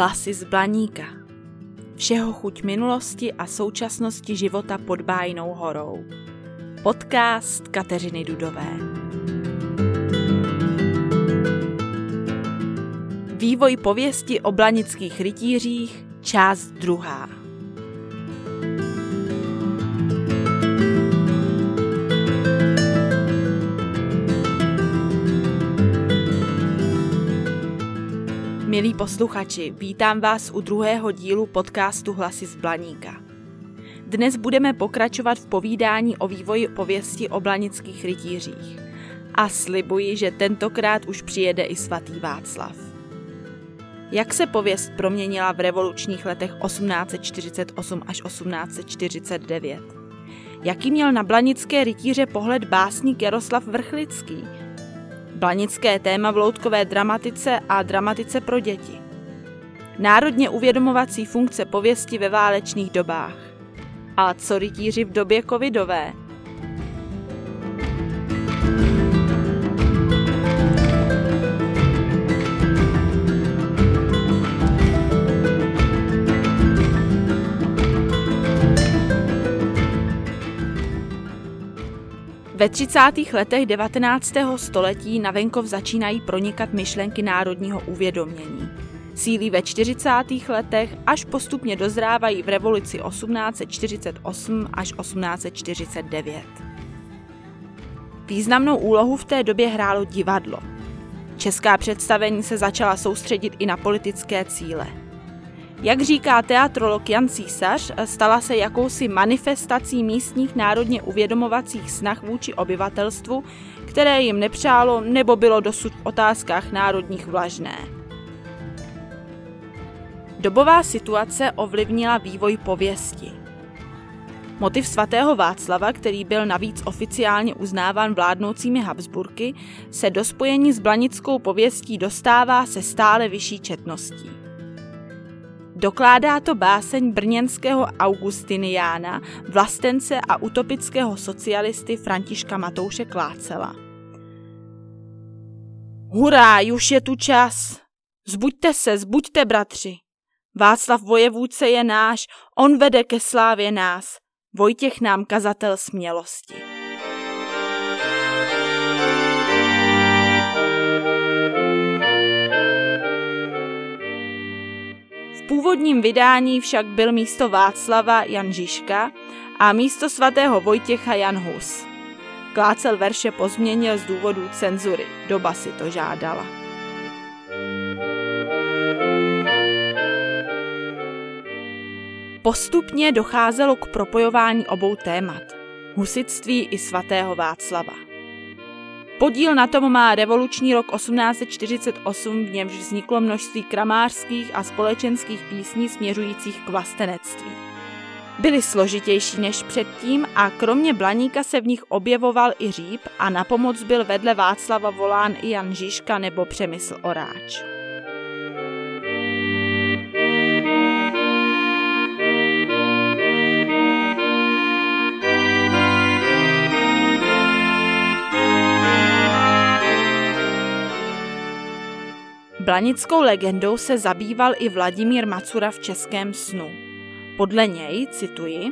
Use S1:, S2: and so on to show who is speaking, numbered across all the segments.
S1: Hlasy z Blaníka. Všeho chuť minulosti a současnosti života pod Bájnou horou. Podcast Kateřiny Dudové. Vývoj pověsti o blanických rytířích, část druhá. Milí posluchači, vítám vás u druhého dílu podcastu Hlasy z Blaníka. Dnes budeme pokračovat v povídání o vývoji pověsti o blanických rytířích. A slibuji, že tentokrát už přijede i svatý Václav. Jak se pověst proměnila v revolučních letech 1848 až 1849? Jaký měl na blanické rytíře pohled básník Jaroslav Vrchlický – Blanické téma v loutkové dramatice a dramatice pro děti. Národně uvědomovací funkce pověsti ve válečných dobách. A co rytíři v době covidové? Ve 30. letech 19. století na venkov začínají pronikat myšlenky národního uvědomění. Sílí ve 40. letech až postupně dozrávají v revoluci 1848 až 1849. Významnou úlohu v té době hrálo divadlo. Česká představení se začala soustředit i na politické cíle. Jak říká teatrolog Jan Císař, stala se jakousi manifestací místních národně uvědomovacích snah vůči obyvatelstvu, které jim nepřálo nebo bylo dosud v otázkách národních vlažné. Dobová situace ovlivnila vývoj pověsti. Motiv svatého Václava, který byl navíc oficiálně uznáván vládnoucími Habsburky, se do spojení s blanickou pověstí dostává se stále vyšší četností. Dokládá to báseň brněnského Augustiniána, vlastence a utopického socialisty Františka Matouše Klácela. Hurá, už je tu čas! Zbuďte se, zbuďte, bratři! Václav vojevůdce je náš, on vede ke slávě nás. Vojtěch nám kazatel smělosti. Původním vydání však byl místo Václava Jan Žižka a místo svatého Vojtěcha Jan Hus. Klácel verše pozměnil z důvodu cenzury, doba si to žádala. Postupně docházelo k propojování obou témat, husitství i svatého Václava. Podíl na tom má revoluční rok 1848, v němž vzniklo množství kramářských a společenských písní směřujících k vlastenectví. Byly složitější než předtím a kromě Blaníka se v nich objevoval i Říp a na pomoc byl vedle Václava volán i Jan Žižka nebo Přemysl Oráč. Blanickou legendou se zabýval i Vladimír Macura v Českém snu. Podle něj, cituji,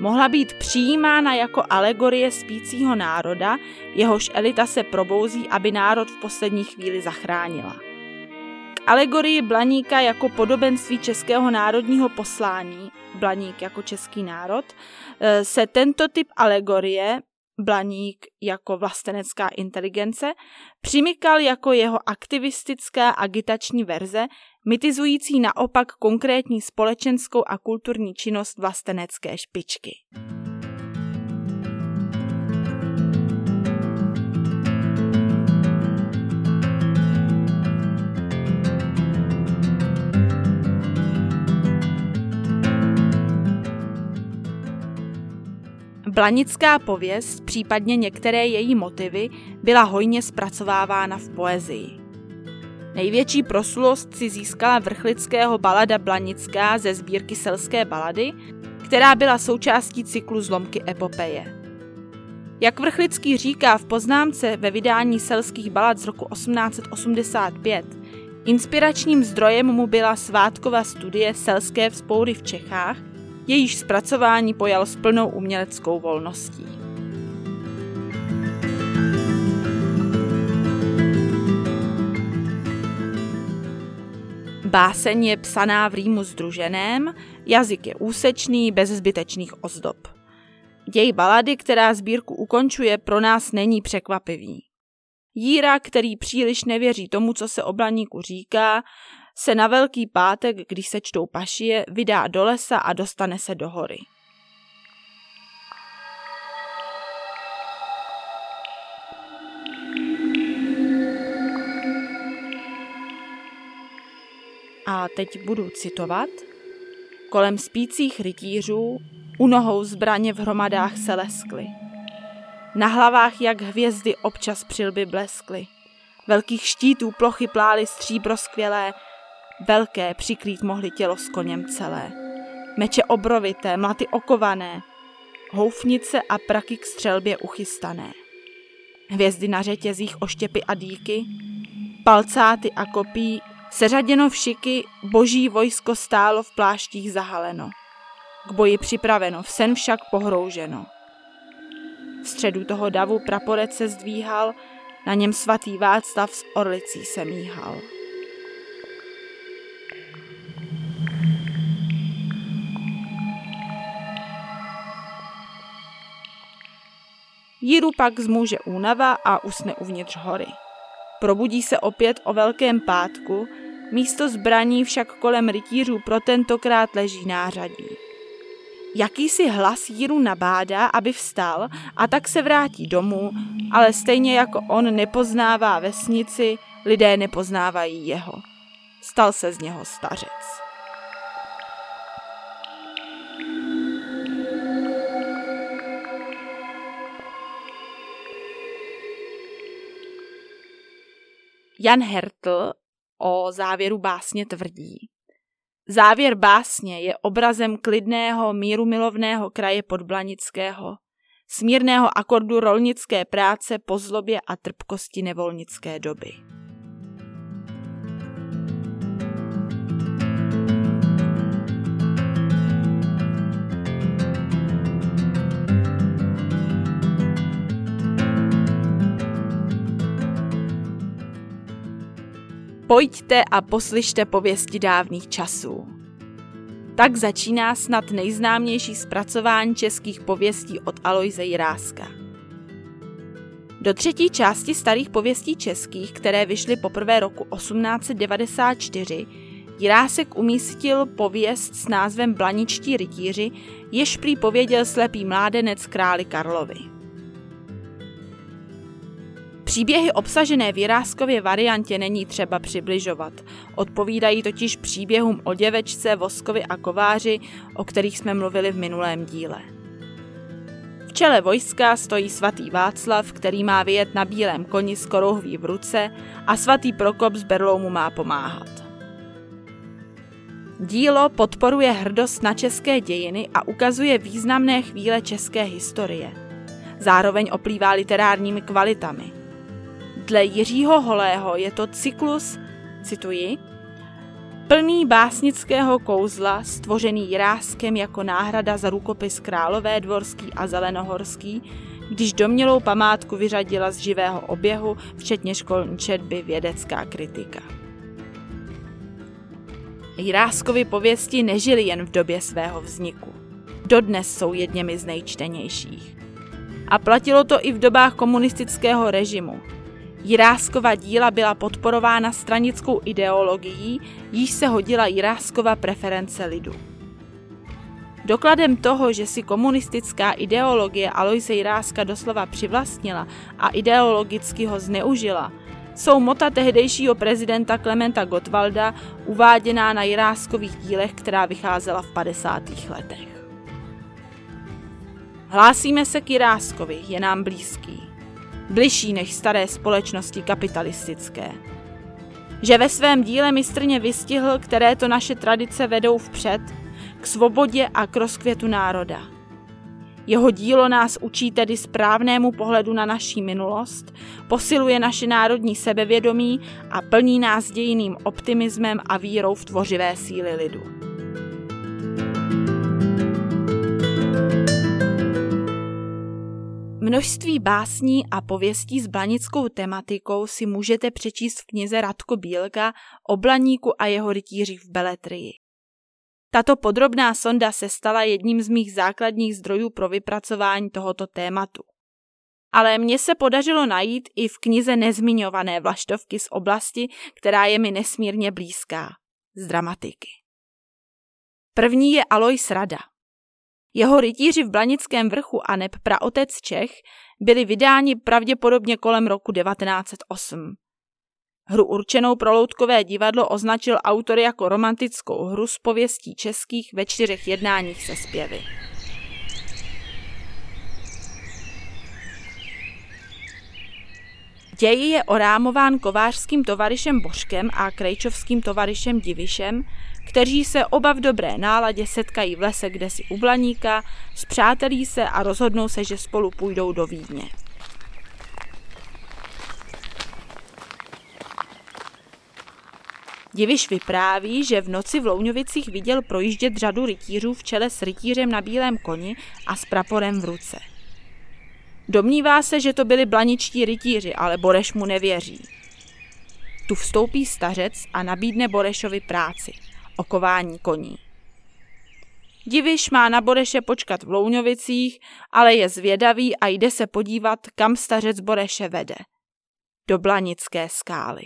S1: mohla být přijímána jako alegorie spícího národa, jehož elita se probouzí, aby národ v poslední chvíli zachránila. K alegorii Blaníka jako podobenství českého národního poslání, Blaník jako český národ, eh, se tento typ alegorie Blaník jako vlastenecká inteligence, přimykal jako jeho aktivistická agitační verze, mitizující naopak konkrétní společenskou a kulturní činnost vlastenecké špičky. Blanická pověst, případně některé její motivy, byla hojně zpracovávána v poezii. Největší proslulost si získala vrchlického balada Blanická ze sbírky Selské balady, která byla součástí cyklu Zlomky epopeje. Jak Vrchlický říká v poznámce ve vydání selských balad z roku 1885, Inspiračním zdrojem mu byla svátkova studie Selské vzpoury v Čechách, jejíž zpracování pojal s plnou uměleckou volností. Báseň je psaná v rýmu združeném, jazyk je úsečný, bez zbytečných ozdob. Děj balady, která sbírku ukončuje, pro nás není překvapivý. Jíra, který příliš nevěří tomu, co se o Blaníku říká, se na Velký pátek, když se čtou pašie, vydá do lesa a dostane se do hory. A teď budu citovat. Kolem spících rytířů u nohou zbraně v hromadách se leskly. Na hlavách jak hvězdy občas přilby bleskly. Velkých štítů plochy plály stříbro skvělé, velké přikrýt mohly tělo s koněm celé. Meče obrovité, mlaty okované, houfnice a praky k střelbě uchystané. Hvězdy na řetězích oštěpy a díky, palcáty a kopí, seřaděno v šiky, boží vojsko stálo v pláštích zahaleno. K boji připraveno, v sen však pohrouženo. V středu toho davu praporec se zdvíhal, na něm svatý Václav s orlicí se míhal. Jiru pak zmůže únava a usne uvnitř hory. Probudí se opět o velkém pátku, místo zbraní však kolem rytířů pro tentokrát leží nářadí. Jakýsi hlas Jiru nabádá, aby vstal a tak se vrátí domů, ale stejně jako on nepoznává vesnici, lidé nepoznávají jeho. Stal se z něho stařec. Jan Hertl o závěru básně tvrdí. Závěr básně je obrazem klidného, mírumilovného kraje podblanického, smírného akordu rolnické práce po zlobě a trpkosti nevolnické doby. Pojďte a poslyšte pověsti dávných časů. Tak začíná snad nejznámější zpracování českých pověstí od Alojze Jiráska. Do třetí části starých pověstí českých, které vyšly poprvé roku 1894, Jirásek umístil pověst s názvem Blaničtí rytíři, jež prý pověděl slepý mládenec králi Karlovi. Příběhy obsažené v Jiráskově variantě není třeba přibližovat. Odpovídají totiž příběhům o děvečce, voskovi a kováři, o kterých jsme mluvili v minulém díle. V čele vojska stojí svatý Václav, který má vyjet na bílém koni s korouhví v ruce a svatý Prokop z berlou mu má pomáhat. Dílo podporuje hrdost na české dějiny a ukazuje významné chvíle české historie. Zároveň oplývá literárními kvalitami. Dle Jiřího Holého je to cyklus, cituji, plný básnického kouzla, stvořený Jiráskem jako náhrada za rukopis Králové dvorský a Zelenohorský, když domělou památku vyřadila z živého oběhu, včetně školní četby vědecká kritika. Jiráskovy pověsti nežily jen v době svého vzniku. Dodnes jsou jedněmi z nejčtenějších. A platilo to i v dobách komunistického režimu, Jiráskova díla byla podporována stranickou ideologií, již se hodila Jiráskova preference lidu. Dokladem toho, že si komunistická ideologie Aloise Jiráska doslova přivlastnila a ideologicky ho zneužila, jsou mota tehdejšího prezidenta Klementa Gottwalda uváděná na Jiráskových dílech, která vycházela v 50. letech. Hlásíme se k Jiráskovi, je nám blízký bližší než staré společnosti kapitalistické. Že ve svém díle mistrně vystihl, které to naše tradice vedou vpřed, k svobodě a k rozkvětu národa. Jeho dílo nás učí tedy správnému pohledu na naší minulost, posiluje naše národní sebevědomí a plní nás dějiným optimismem a vírou v tvořivé síly lidu. Množství básní a pověstí s blanickou tematikou si můžete přečíst v knize Radko Bílka o Blaníku a jeho rytířích v Beletrii. Tato podrobná sonda se stala jedním z mých základních zdrojů pro vypracování tohoto tématu. Ale mně se podařilo najít i v knize nezmiňované vlaštovky z oblasti, která je mi nesmírně blízká, z dramatiky. První je Alois Rada. Jeho rytíři v Blanickém vrchu a neb praotec Čech byli vydáni pravděpodobně kolem roku 1908. Hru určenou pro loutkové divadlo označil autor jako romantickou hru z pověstí českých ve čtyřech jednáních se zpěvy. Děj je orámován kovářským tovarišem Božkem a krejčovským tovarišem Divišem, kteří se oba v dobré náladě setkají v lese kdesi u Blaníka, zpřátelí se a rozhodnou se, že spolu půjdou do Vídně. Diviš vypráví, že v noci v Louňovicích viděl projíždět řadu rytířů v čele s rytířem na bílém koni a s praporem v ruce. Domnívá se, že to byli blaničtí rytíři, ale Boreš mu nevěří. Tu vstoupí stařec a nabídne Borešovi práci – okování koní. Diviš má na Boreše počkat v Louňovicích, ale je zvědavý a jde se podívat, kam stařec Boreše vede. Do Blanické skály.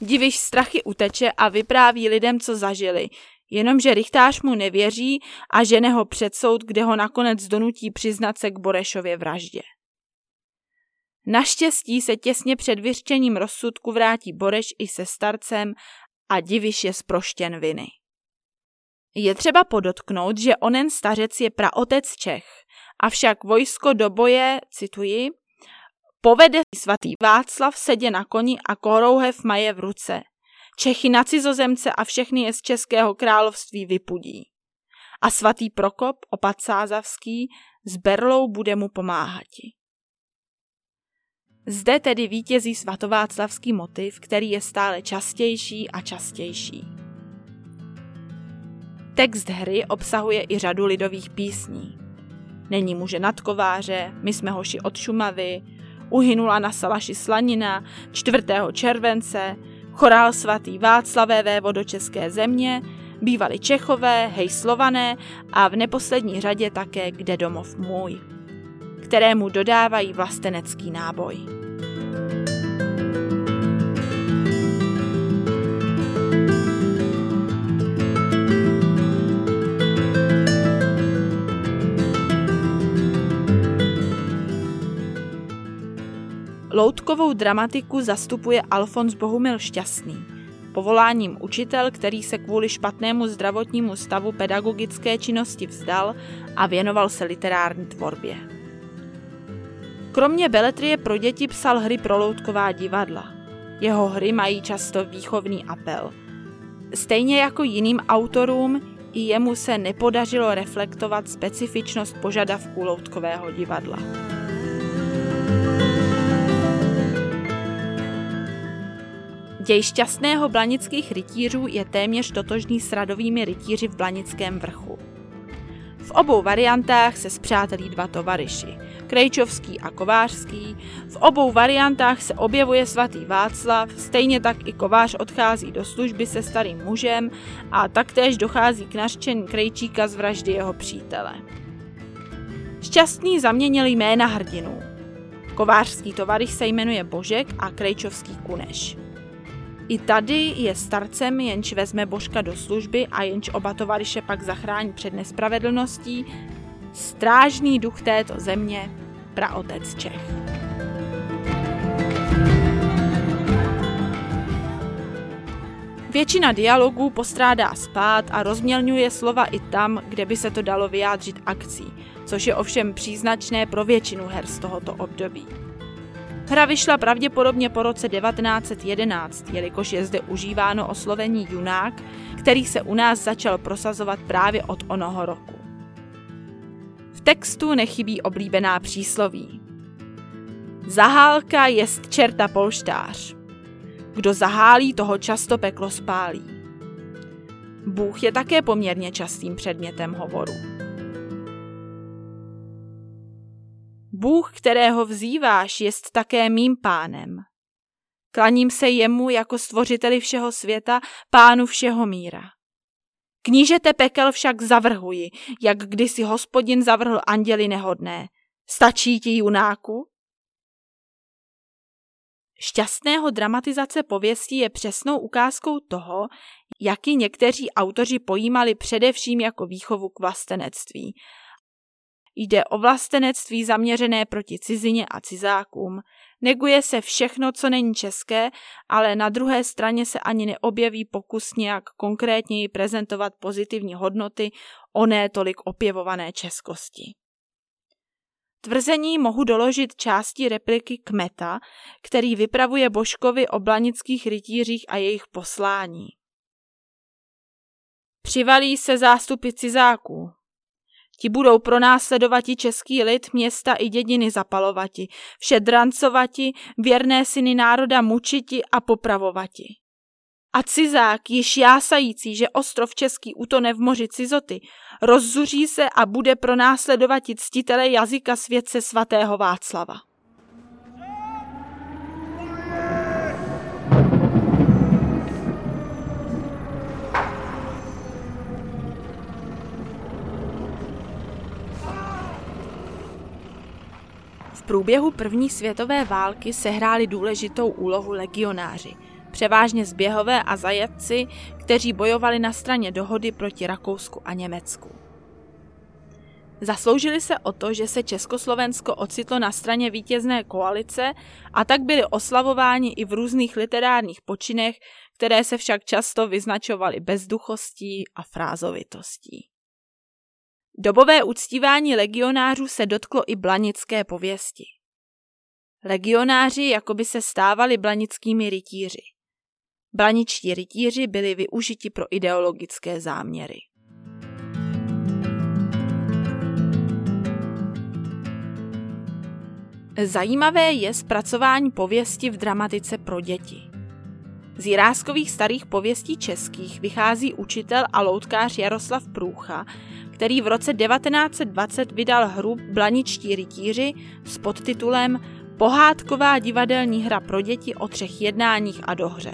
S1: Diviš strachy uteče a vypráví lidem, co zažili, jenomže Richtář mu nevěří a žene ho před soud, kde ho nakonec donutí přiznat se k Borešově vraždě. Naštěstí se těsně před vyřčením rozsudku vrátí Boreš i se starcem a Diviš je zproštěn viny. Je třeba podotknout, že onen stařec je praotec Čech, avšak vojsko do boje, cituji, Povede svatý Václav sedě na koni a korouhev maje v ruce. Čechy na cizozemce a všechny je z Českého království vypudí. A svatý Prokop, opat Sázavský, s berlou bude mu pomáhati. Zde tedy vítězí svatováclavský motiv, který je stále častější a častější. Text hry obsahuje i řadu lidových písní. Není muže nad kováře, my jsme hoši od Šumavy, uhynula na Salaši slanina 4. července, chorál svatý Václavé vévodo České země, bývali Čechové, hej Slované a v neposlední řadě také Kde domov můj, kterému dodávají vlastenecký náboj. Loutkovou dramatiku zastupuje Alfons Bohumil Šťastný, povoláním učitel, který se kvůli špatnému zdravotnímu stavu pedagogické činnosti vzdal a věnoval se literární tvorbě. Kromě beletrie pro děti psal hry pro loutková divadla. Jeho hry mají často výchovný apel. Stejně jako jiným autorům, i jemu se nepodařilo reflektovat specifičnost požadavků loutkového divadla. Děj šťastného blanických rytířů je téměř totožný s radovými rytíři v Blanickém vrchu. V obou variantách se zpřátelí dva tovariši, Krejčovský a Kovářský. V obou variantách se objevuje svatý Václav, stejně tak i Kovář odchází do služby se starým mužem a taktéž dochází k nařčení Krejčíka z vraždy jeho přítele. Šťastný zaměnil jména hrdinů. Kovářský tovariš se jmenuje Božek a Krejčovský Kuneš. I tady je starcem, jenž vezme Božka do služby a jenž oba tovariše pak zachrání před nespravedlností, strážný duch této země, praotec Čech. Většina dialogů postrádá spát a rozmělňuje slova i tam, kde by se to dalo vyjádřit akcí, což je ovšem příznačné pro většinu her z tohoto období. Hra vyšla pravděpodobně po roce 1911, jelikož je zde užíváno oslovení junák, který se u nás začal prosazovat právě od onoho roku. V textu nechybí oblíbená přísloví. Zahálka jest čerta polštář. Kdo zahálí, toho často peklo spálí. Bůh je také poměrně častým předmětem hovoru. Bůh, kterého vzýváš, jest také mým pánem. Klaním se jemu jako stvořiteli všeho světa, pánu všeho míra. Knížete pekel však zavrhuji, jak kdysi hospodin zavrhl anděli nehodné. Stačí ti, junáku? Šťastného dramatizace pověstí je přesnou ukázkou toho, jaký někteří autoři pojímali především jako výchovu k vlastenectví. Jde o vlastenectví zaměřené proti cizině a cizákům, neguje se všechno, co není české, ale na druhé straně se ani neobjeví pokus nějak konkrétněji prezentovat pozitivní hodnoty oné tolik opěvované českosti. Tvrzení mohu doložit části repliky Kmeta, který vypravuje Božkovi o blanických rytířích a jejich poslání. Přivalí se zástupy cizáků. Ti budou pronásledovati český lid, města i dědiny zapalovati, vše drancovati, věrné syny národa mučiti a popravovati. A cizák, již jásající, že ostrov český utone v moři cizoty, rozzuří se a bude pro následovati ctitele jazyka světce svatého Václava. Průběhu první světové války sehráli důležitou úlohu legionáři – převážně zběhové a zajatci, kteří bojovali na straně dohody proti Rakousku a Německu. Zasloužili se o to, že se Československo ocitlo na straně vítězné koalice a tak byli oslavováni i v různých literárních počinech, které se však často vyznačovaly bezduchostí a frázovitostí. Dobové uctívání legionářů se dotklo i blanické pověsti. Legionáři jakoby se stávali blanickými rytíři. Blaničtí rytíři byli využiti pro ideologické záměry. Zajímavé je zpracování pověsti v dramatice pro děti. Z jiráskových starých pověstí českých vychází učitel a loutkář Jaroslav Průcha, který v roce 1920 vydal hru Blaničtí rytíři s podtitulem Pohádková divadelní hra pro děti o třech jednáních a dohře.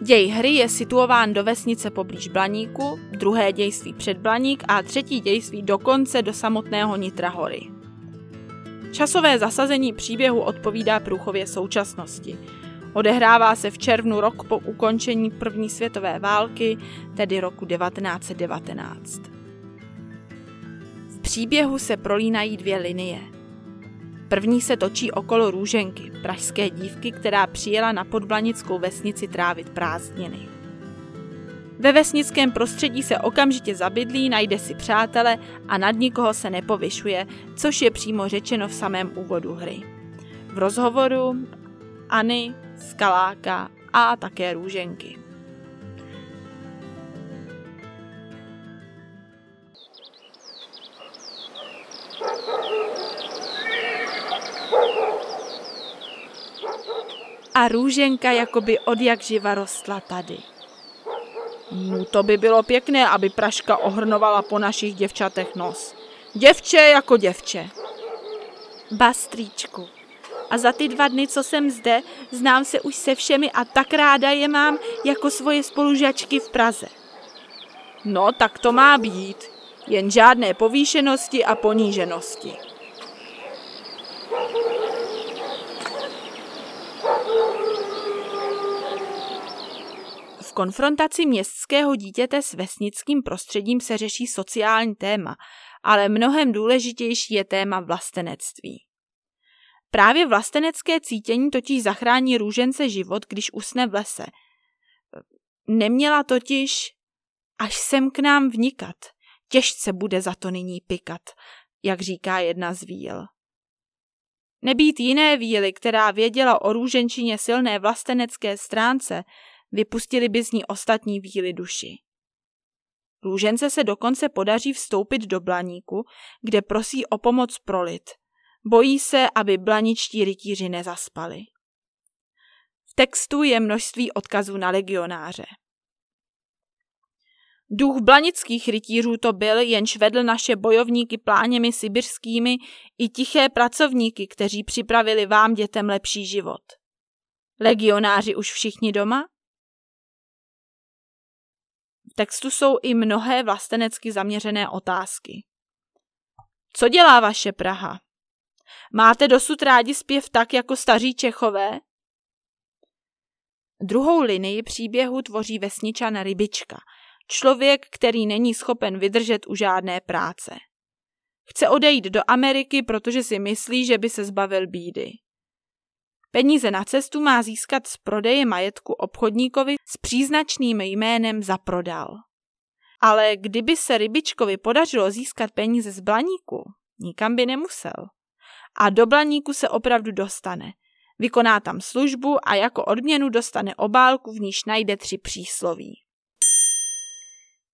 S1: Děj hry je situován do vesnice poblíž Blaníku, druhé dějství před Blaník a třetí dějství dokonce do samotného Nitra hory. Časové zasazení příběhu odpovídá průchově současnosti. Odehrává se v červnu rok po ukončení první světové války, tedy roku 1919. V příběhu se prolínají dvě linie – První se točí okolo Růženky, pražské dívky, která přijela na podblanickou vesnici trávit prázdniny. Ve vesnickém prostředí se okamžitě zabydlí, najde si přátele a nad nikoho se nepovyšuje, což je přímo řečeno v samém úvodu hry. V rozhovoruAny, Skaláka a také Růženky. a růženka jakoby od jak živa rostla tady. No to by bylo pěkné, aby praška ohrnovala po našich děvčatech nos. Děvče jako děvče. Bastříčku. A za ty dva dny, co jsem zde, znám se už se všemi a tak ráda je mám jako svoje spolužačky v Praze. No, tak to má být. Jen žádné povýšenosti a poníženosti. konfrontaci městského dítěte s vesnickým prostředím se řeší sociální téma, ale mnohem důležitější je téma vlastenectví. Právě vlastenecké cítění totiž zachrání růžence život, když usne v lese. Neměla totiž až sem k nám vnikat. Těžce bude za to nyní pikat, jak říká jedna z víl. Nebýt jiné víly, která věděla o růženčině silné vlastenecké stránce, vypustili by z ní ostatní víly duši. Růžence se dokonce podaří vstoupit do blaníku, kde prosí o pomoc pro lid. Bojí se, aby blaničtí rytíři nezaspali. V textu je množství odkazů na legionáře. Duch blanických rytířů to byl, jenž vedl naše bojovníky pláněmi sibirskými i tiché pracovníky, kteří připravili vám dětem lepší život. Legionáři už všichni doma? V textu jsou i mnohé vlastenecky zaměřené otázky. Co dělá vaše Praha? Máte dosud rádi zpěv tak jako staří Čechové? Druhou linii příběhu tvoří vesničan Rybička, člověk, který není schopen vydržet u žádné práce. Chce odejít do Ameriky, protože si myslí, že by se zbavil bídy. Peníze na cestu má získat z prodeje majetku obchodníkovi s příznačným jménem Zaprodal. Ale kdyby se Rybičkovi podařilo získat peníze z Blaníku, nikam by nemusel. A do Blaníku se opravdu dostane. Vykoná tam službu a jako odměnu dostane obálku, v níž najde tři přísloví.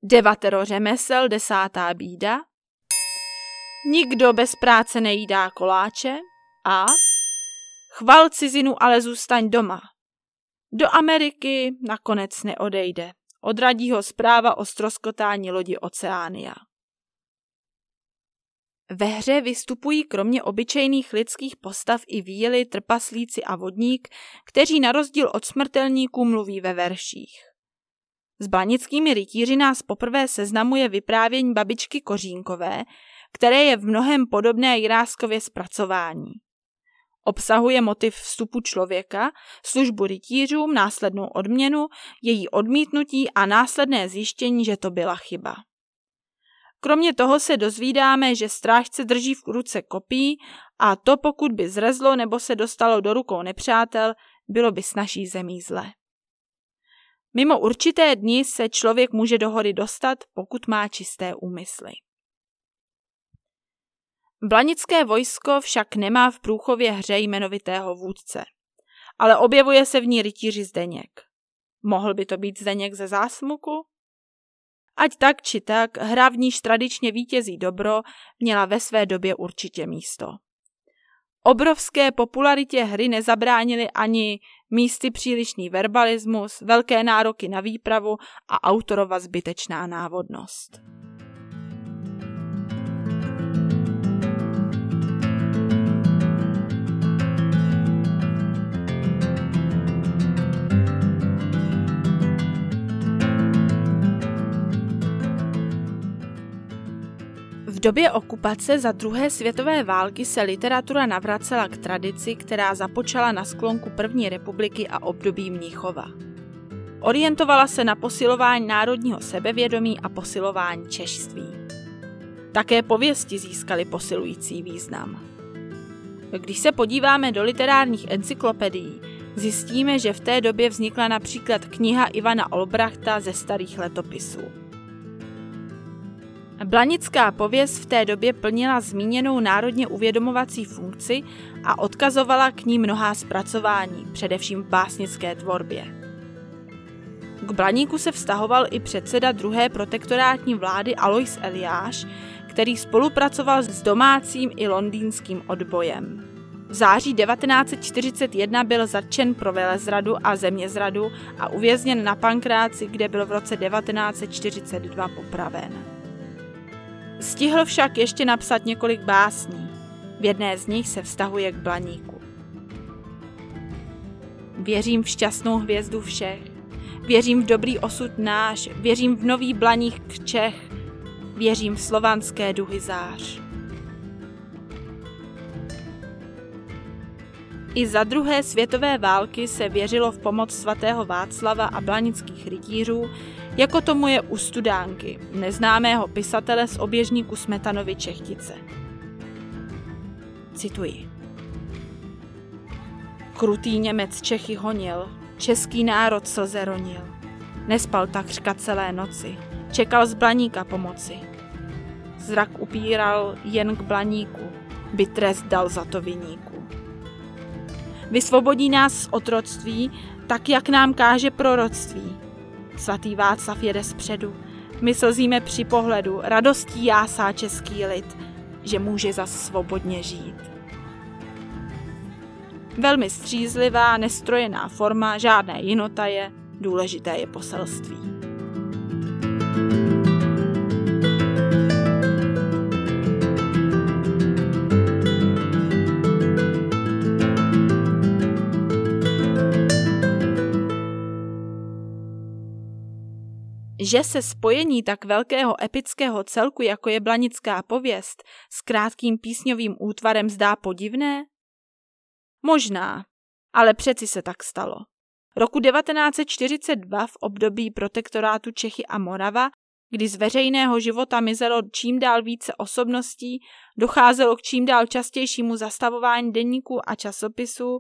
S1: Devatero řemesel, desátá bída. Nikdo bez práce nejídá koláče. A chval cizinu, ale zůstaň doma. Do Ameriky nakonec neodejde. Odradí ho zpráva o stroskotání lodi Oceánia. Ve hře vystupují kromě obyčejných lidských postav i víly, trpaslíci a vodník, kteří na rozdíl od smrtelníků mluví ve verších. S blanickými rytíři nás poprvé seznamuje vyprávění babičky Kořínkové, které je v mnohem podobné Jiráskově zpracování. Obsahuje motiv vstupu člověka, službu rytířům, následnou odměnu, její odmítnutí a následné zjištění, že to byla chyba. Kromě toho se dozvídáme, že strážce drží v ruce kopí a to pokud by zrezlo nebo se dostalo do rukou nepřátel, bylo by s naší zemí zle. Mimo určité dny se člověk může do hory dostat, pokud má čisté úmysly. Blanické vojsko však nemá v průchově hře jmenovitého vůdce, ale objevuje se v ní rytíři Zdeněk. Mohl by to být Zdeněk ze zásmuku? Ať tak či tak, hra v níž tradičně vítězí dobro měla ve své době určitě místo. Obrovské popularitě hry nezabránili ani místy přílišný verbalismus, velké nároky na výpravu a autorova zbytečná návodnost. Době okupace za druhé světové války se literatura navracela k tradici, která započala na sklonku první republiky a období Mnichova. Orientovala se na posilování národního sebevědomí a posilování češství. Také pověsti získaly posilující význam. Když se podíváme do literárních encyklopedií, zjistíme, že v té době vznikla například kniha Ivana Olbrachta ze starých letopisů. Blanická pověst v té době plnila zmíněnou národně uvědomovací funkci a odkazovala k ní mnohá zpracování, především v básnické tvorbě. K Blaníku se vztahoval i předseda druhé protektorátní vlády Alois Eliáš, který spolupracoval s domácím i londýnským odbojem. V září 1941 byl zatčen pro velezradu a zemězradu a uvězněn na Pankráci, kde byl v roce 1942 popraven. Stihl však ještě napsat několik básní. V jedné z nich se vztahuje k Blaníku. Věřím v šťastnou hvězdu všech, věřím v dobrý osud náš, věřím v nový Blaník k Čech, věřím v slovanské duhy zář. I za druhé světové války se věřilo v pomoc svatého Václava a blanických rytířů, jako tomu je u Studánky, neznámého pisatele z oběžníku Smetanovi Čechtice. Cituji. Krutý Němec Čechy honil, český národ slze ronil. Nespal takřka celé noci, čekal z Blaníka pomoci. Zrak upíral jen k Blaníku, by trest dal za to viníku. Vysvobodí nás z otroctví, tak jak nám káže proroctví. Svatý Václav jede zpředu, my slzíme při pohledu, radostí jásá český lid, že může zas svobodně žít. Velmi střízlivá, nestrojená forma, žádné jinota je, důležité je poselství. Že se spojení tak velkého epického celku, jako je Blanická pověst, s krátkým písňovým útvarem zdá podivné? Možná, ale přeci se tak stalo. Roku 1942 v období protektorátu Čechy a Morava, kdy z veřejného života mizelo čím dál více osobností, docházelo k čím dál častějšímu zastavování denníků a časopisů,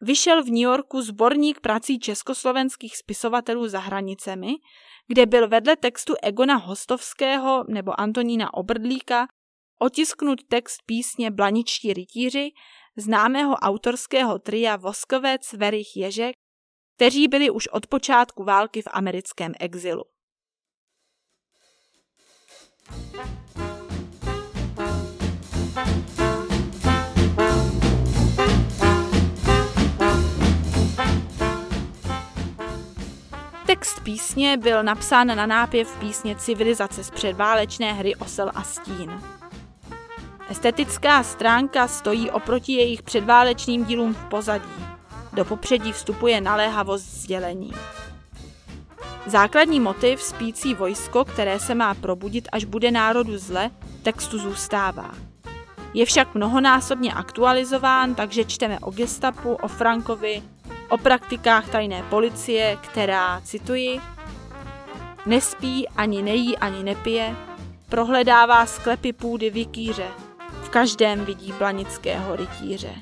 S1: vyšel v New Yorku sborník prací československých spisovatelů za hranicemi, kde byl vedle textu Egona Hostovského nebo Antonína Obrdlíka otisknut text písně Blaničtí rytíři, známého autorského tria Voskovec, Verich, Ježek, kteří byli už od počátku války v americkém exilu. Text písně byl napsán na nápěv písně Civilizace z předválečné hry Osel a stín. Estetická stránka stojí oproti jejich předválečným dílům v pozadí. Do popředí vstupuje naléhavost sdělení. Základní motiv spící vojsko, které se má probudit, až bude národu zle, textu zůstává. Je však mnohonásobně aktualizován, takže čteme o gestapu, o Frankovi, o praktikách tajné policie, která, cituji, nespí, ani nejí, ani nepije, prohledává sklepy půdy vikýře, v každém vidí blanického rytíře.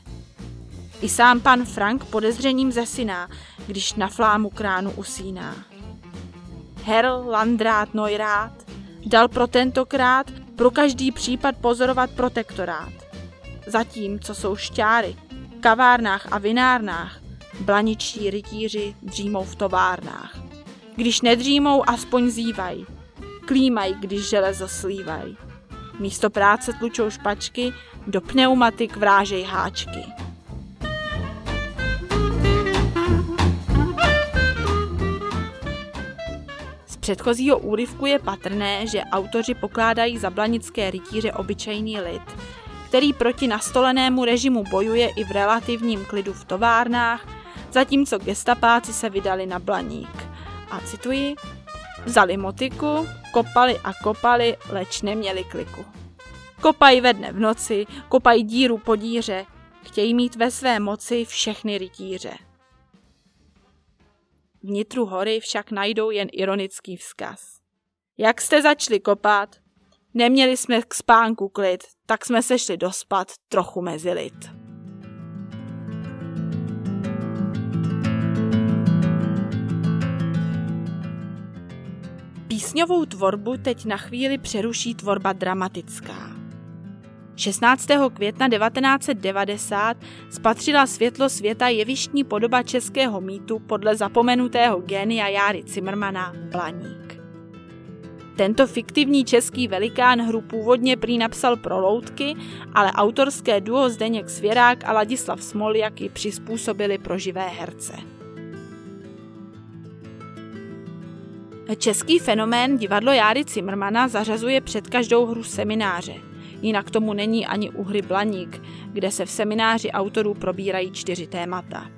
S1: I sám pan Frank podezřením zesiná, když na flámu kránu usíná. Herl Landrát Neurát dal pro tentokrát pro každý případ pozorovat protektorát. Zatím, co jsou šťáry, kavárnách a vinárnách, blaničtí rytíři dřímou v továrnách. Když nedřímou, aspoň zývají. Klímají, když železo slívají. Místo práce tlučou špačky, do pneumatik vrážej háčky. Z předchozího úryvku je patrné, že autoři pokládají za blanické rytíře obyčejný lid, který proti nastolenému režimu bojuje i v relativním klidu v továrnách, zatímco gestapáci se vydali na blaník. A cituji, vzali motiku, kopali a kopali, leč neměli kliku. Kopají ve dne v noci, kopají díru po díře, chtějí mít ve své moci všechny rytíře. Vnitru hory však najdou jen ironický vzkaz. Jak jste začali kopat? Neměli jsme k spánku klid, tak jsme se šli dospat trochu mezi lid. Písňovou tvorbu teď na chvíli přeruší tvorba dramatická. 16. května 1990 spatřila světlo světa jevištní podoba českého mýtu podle zapomenutého génia Járy Cimrmana Blaník. Tento fiktivní český velikán hru původně prý napsal pro loutky, ale autorské duo Zdeněk Svěrák a Ladislav Smoljak ji přizpůsobili pro živé herce. Český fenomén divadlo Járy Cimrmana zařazuje před každou hru semináře. Jinak tomu není ani u hry Blaník, kde se v semináři autorů probírají čtyři témata.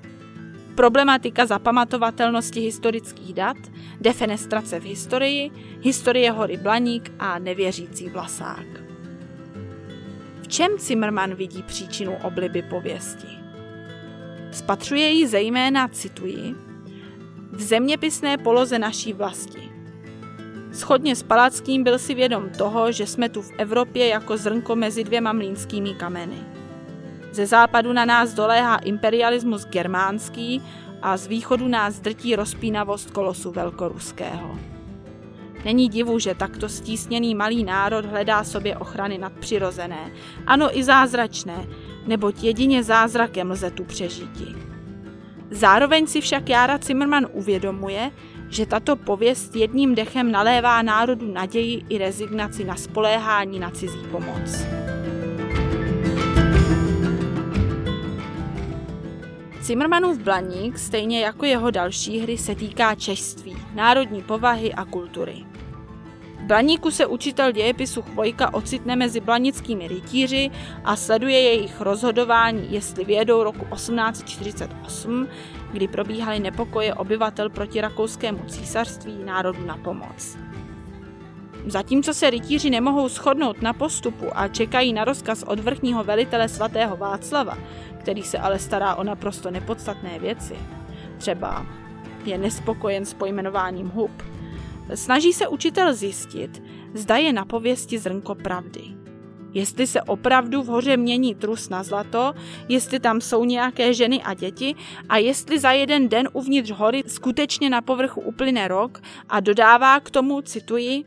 S1: Problematika zapamatovatelnosti historických dat, defenestrace v historii, historie hory Blaník a nevěřící vlasák. V čem Zimmerman vidí příčinu obliby pověsti? Spatřuje ji zejména, cituji, v zeměpisné poloze naší vlasti. Schodně s Palackým byl si vědom toho, že jsme tu v Evropě jako zrnko mezi dvěma mlínskými kameny. Ze západu na nás doléhá imperialismus germánský a z východu nás drtí rozpínavost kolosu velkoruského. Není divu, že takto stísněný malý národ hledá sobě ochrany nadpřirozené, ano i zázračné, neboť jedině zázrakem lze tu přežití. Zároveň si však Jára Zimmerman uvědomuje, že tato pověst jedním dechem nalévá národu naději i rezignaci na spoléhání na cizí pomoc. Zimmermanův Blaník, stejně jako jeho další hry, se týká češství, národní povahy a kultury. Blaníku se učitel dějepisu Chvojka ocitne mezi blanickými rytíři a sleduje jejich rozhodování, jestli vědou roku 1848, kdy probíhaly nepokoje obyvatel proti rakouskému císařství národu na pomoc. Zatímco se rytíři nemohou shodnout na postupu a čekají na rozkaz od vrchního velitele svatého Václava, který se ale stará o naprosto nepodstatné věci, třeba je nespokojen s pojmenováním hub, snaží se učitel zjistit, zda je na pověsti zrnko pravdy. Jestli se opravdu v hoře mění trus na zlato, jestli tam jsou nějaké ženy a děti a jestli za jeden den uvnitř hory skutečně na povrchu uplyne rok a dodává k tomu, cituji,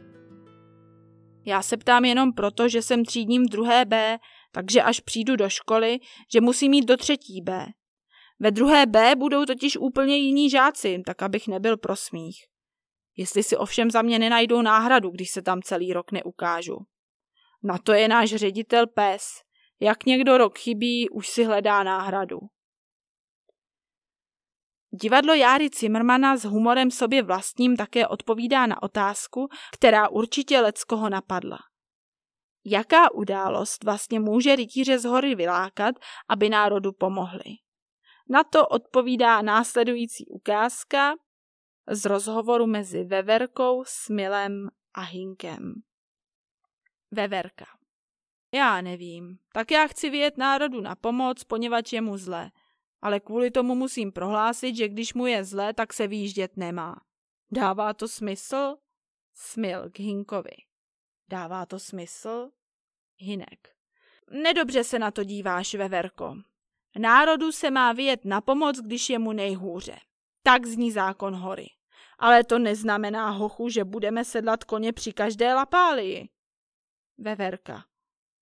S1: já se ptám jenom proto, že jsem třídním v druhé B, takže až přijdu do školy, že musím jít do třetí B. Ve druhé B budou totiž úplně jiní žáci, tak abych nebyl pro smích. Jestli si ovšem za mě nenajdou náhradu, když se tam celý rok neukážu. Na to je náš ředitel pes. Jak někdo rok chybí, už si hledá náhradu. Divadlo Járy Zimmermana s humorem sobě vlastním také odpovídá na otázku, která určitě leckoho napadla. Jaká událost vlastně může rytíře z hory vylákat, aby národu pomohli? Na to odpovídá následující ukázka z rozhovoru mezi Veverkou, Smilem a Hinkem. Veverka. Já nevím. Tak já chci vyjet národu na pomoc, poněvadž je mu zle. Ale kvůli tomu musím prohlásit, že když mu je zle, tak se výjíždět nemá. Dává to smysl? Smil k Hinkovi. Dává to smysl? Hinek. Nedobře se na to díváš, Veverko. Národu se má vyjet na pomoc, když je mu nejhůře. Tak zní zákon hory. Ale to neznamená, hochu, že budeme sedlat koně při každé lapálii. Veverka.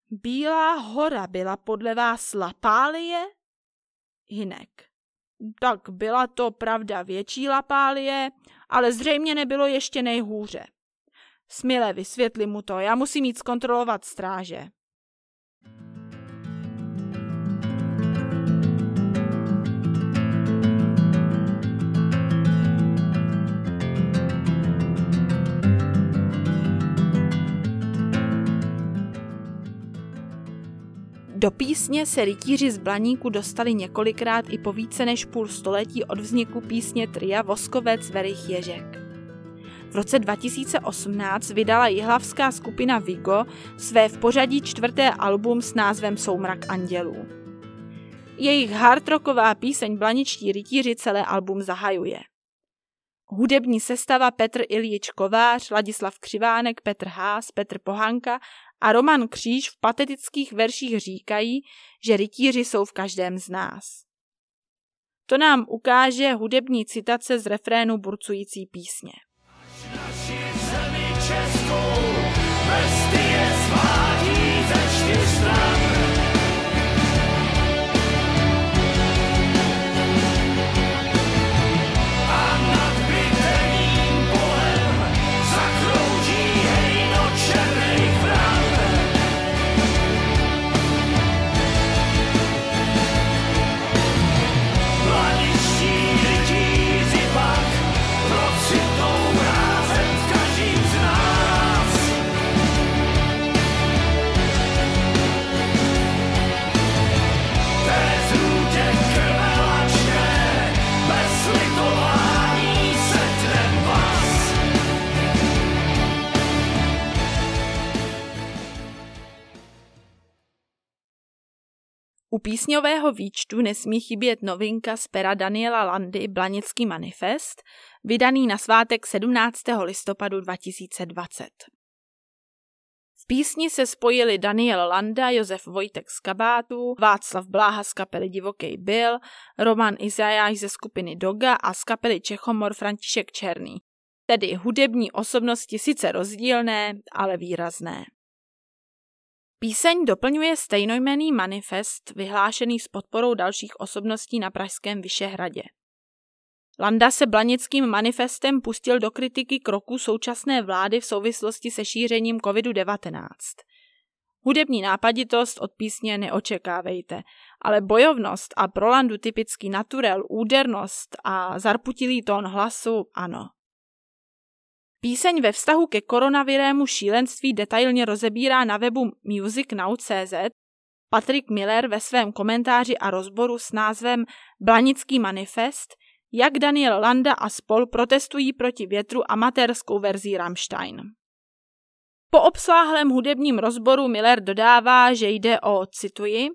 S1: Bílá hora byla podle vás lapálie? Hinek. Tak byla to pravda větší lapálie, ale zřejmě nebylo ještě nejhůře. Smile, vysvětli mu to, já musím jít zkontrolovat stráže. Do písně se rytíři z Blaníku dostali několikrát i po více než půl století od vzniku písně tria Voskovec Verich Ježek. V roce 2018 vydala jihlavská skupina Vigo své v pořadí čtvrté album s názvem Soumrak andělů. Jejich hardrocková píseň Blaničtí rytíři celé album zahajuje. Hudební sestava Petr Iljič Kovář, Ladislav Křivánek, Petr Hás, Petr Pohanka a Roman Kříž v patetických verších říkají, že rytíři jsou v každém z nás. To nám ukáže hudební citace z refrénu burcující písně. Písňového výčtu nesmí chybět novinka z pera Daniela Landy Blanický manifest, vydaný na svátek 17. listopadu 2020. V písni se spojili Daniel Landa, Josef Vojtek z Kabátu, Václav Bláha z kapely Divokej byl, Roman Izajáš ze skupiny Doga a z kapely Čechomor František Černý. Tedy hudební osobnosti sice rozdílné, ale výrazné. Píseň doplňuje stejnojmený manifest vyhlášený s podporou dalších osobností na Pražském Vyšehradě. Landa se blanickým manifestem pustil do kritiky kroků současné vlády v souvislosti se šířením COVID-19. Hudební nápaditost od písně neočekávejte, ale bojovnost a pro Landu typický naturel, údernost a zarputilý tón hlasu ano. Píseň ve vztahu ke koronavirému šílenství detailně rozebírá na webu musicnow.cz Patrick Miller ve svém komentáři a rozboru s názvem Blanický manifest – jak Daniel Landa a spol protestují proti větru amatérskou verzí Rammstein. Po obsáhlém hudebním rozboru Miller dodává, že jde o, cituji,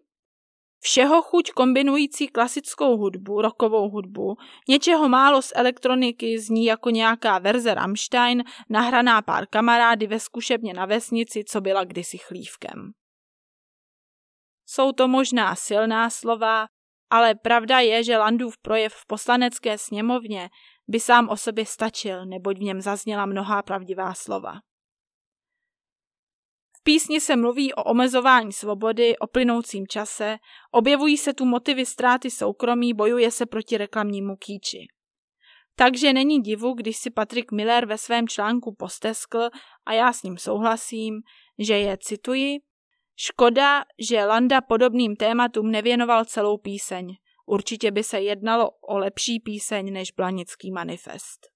S1: všeho chuť kombinující klasickou hudbu, rokovou hudbu, něčeho málo z elektroniky zní jako nějaká verze Rammstein, nahraná pár kamarády ve zkušebně na vesnici, co byla kdysi chlívkem. Jsou to možná silná slova, ale pravda je, že Landův projev v poslanecké sněmovně by sám o sobě stačil, neboť v něm zazněla mnohá pravdivá slova. Písni se mluví o omezování svobody, o plynoucím čase, objevují se tu motivy ztráty soukromí, bojuje se proti reklamnímu kýči. Takže není divu, když si Patrick Miller ve svém článku posteskl, a já s ním souhlasím, že je, cituji, Škoda, že Landa podobným tématům nevěnoval celou píseň. Určitě by se jednalo o lepší píseň než Blanický manifest.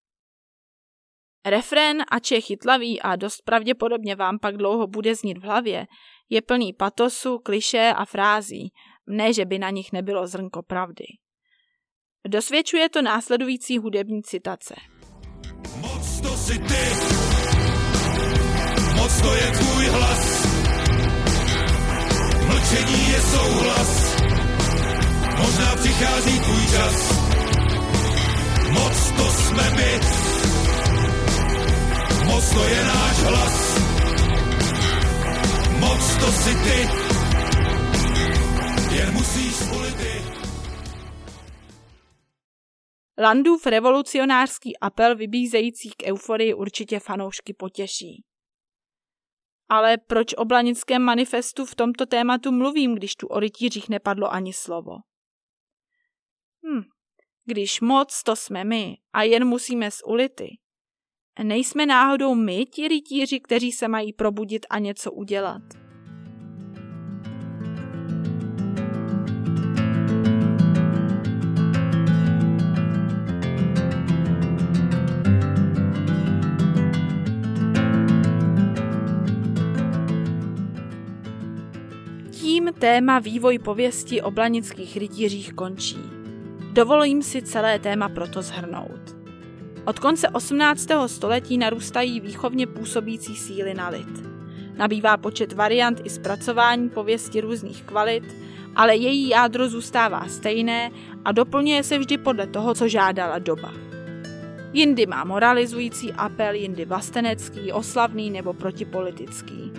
S1: Refrén, ač je chytlavý a dost pravděpodobně vám pak dlouho bude znít v hlavě, je plný patosu, kliše a frází, ne že by na nich nebylo zrnko pravdy. Dosvědčuje to následující hudební citace. Moc to si ty, moc to je tvůj hlas, Mlčení je souhlas, možná přichází tvůj čas. Moc to jsme my, moc to je náš hlas. Moc to si ty, jen musíš volit ty. Landův revolucionářský apel vybízející k euforii určitě fanoušky potěší. Ale proč o Blanickém manifestu v tomto tématu mluvím, když tu o rytířích nepadlo ani slovo? Hm, když moc, to jsme my a jen musíme z ulity. Nejsme náhodou my ti rytíři, kteří se mají probudit a něco udělat. téma vývoj pověsti o blanických rytířích končí. Dovolím si celé téma proto zhrnout. Od konce 18. století narůstají výchovně působící síly na lid. Nabývá počet variant i zpracování pověsti různých kvalit, ale její jádro zůstává stejné a doplňuje se vždy podle toho, co žádala doba. Jindy má moralizující apel, jindy vlastenecký, oslavný nebo protipolitický.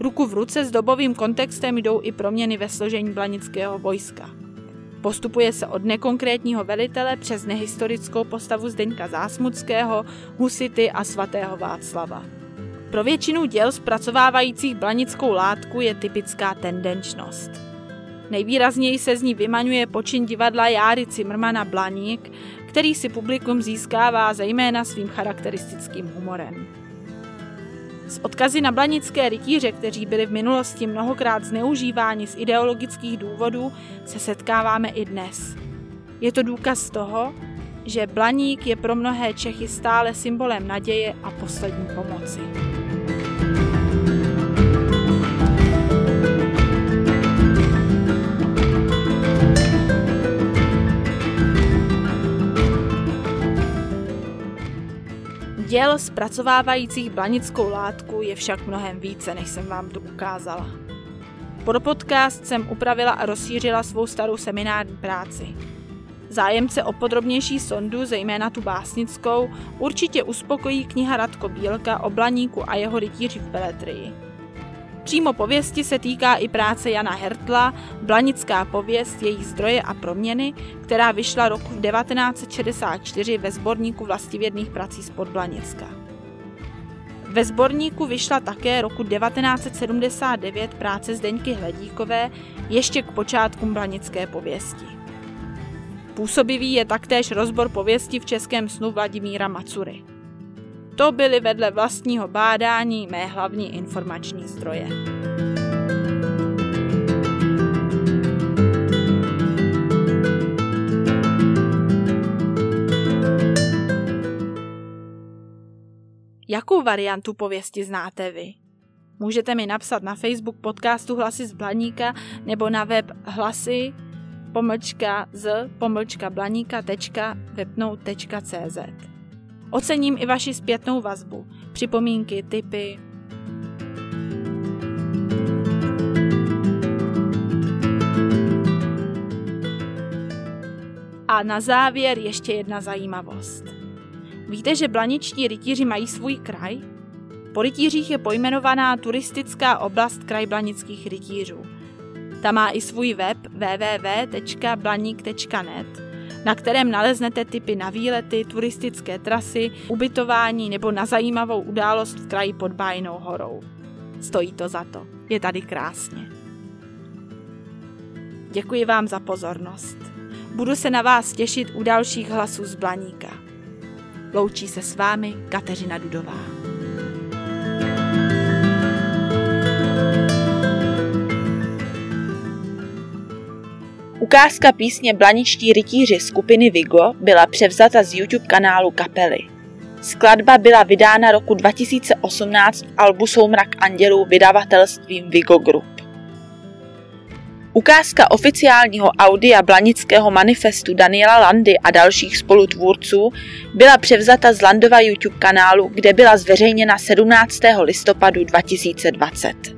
S1: Ruku v ruce s dobovým kontextem jdou i proměny ve složení blanického vojska. Postupuje se od nekonkrétního velitele přes nehistorickou postavu Zdeňka Zásmudského, Husity a svatého Václava. Pro většinu děl zpracovávajících blanickou látku je typická tendenčnost. Nejvýrazněji se z ní vymaňuje počin divadla Járy Cimrmana Blaník, který si publikum získává zejména svým charakteristickým humorem. S odkazy na blanické rytíře, kteří byli v minulosti mnohokrát zneužíváni z ideologických důvodů, se setkáváme i dnes. Je to důkaz toho, že Blaník je pro mnohé Čechy stále symbolem naděje a poslední pomoci. Děl zpracovávajících blanickou látku je však mnohem více, než jsem vám tu ukázala. Pro podcast jsem upravila a rozšířila svou starou seminární práci. Zájemce o podrobnější sondu, zejména tu básnickou, určitě uspokojí kniha Radko Bílka o Blaníku a jeho rytíři v Beletrii. Přímo pověsti se týká i práce Jana Hertla, Blanická pověst, její zdroje a proměny, která vyšla roku 1964 ve sborníku vlastivědných prací z Podblanicka. Ve sborníku vyšla také roku 1979 práce Zdeňky Hledíkové ještě k počátkům Blanické pověsti. Působivý je taktéž rozbor pověsti v českém snu Vladimíra Macury. To byly vedle vlastního bádání mé hlavní informační zdroje. Jakou variantu pověsti znáte vy? Můžete mi napsat na Facebook podcastu Hlasy z Blaníka nebo na web hlasy pomlčka z pomlčka blaníka.webnote.cz Ocením i vaši zpětnou vazbu, připomínky, typy. A na závěr ještě jedna zajímavost. Víte, že blaničtí rytíři mají svůj kraj? Po rytířích je pojmenovaná turistická oblast kraj blanických rytířů. Ta má i svůj web www.blaník.net na kterém naleznete typy na výlety, turistické trasy, ubytování nebo na zajímavou událost v kraji pod Bájnou horou. Stojí to za to. Je tady krásně. Děkuji vám za pozornost. Budu se na vás těšit u dalších hlasů z Blaníka. Loučí se s vámi Kateřina Dudová.
S2: Ukázka písně Blaničtí rytíři skupiny Vigo byla převzata z YouTube kanálu kapely. Skladba byla vydána roku 2018 v albu Soumrak andělů vydavatelstvím Vigo Group. Ukázka oficiálního audia Blanického manifestu Daniela Landy a dalších spolutvůrců byla převzata z Landova YouTube kanálu, kde byla zveřejněna 17. listopadu 2020.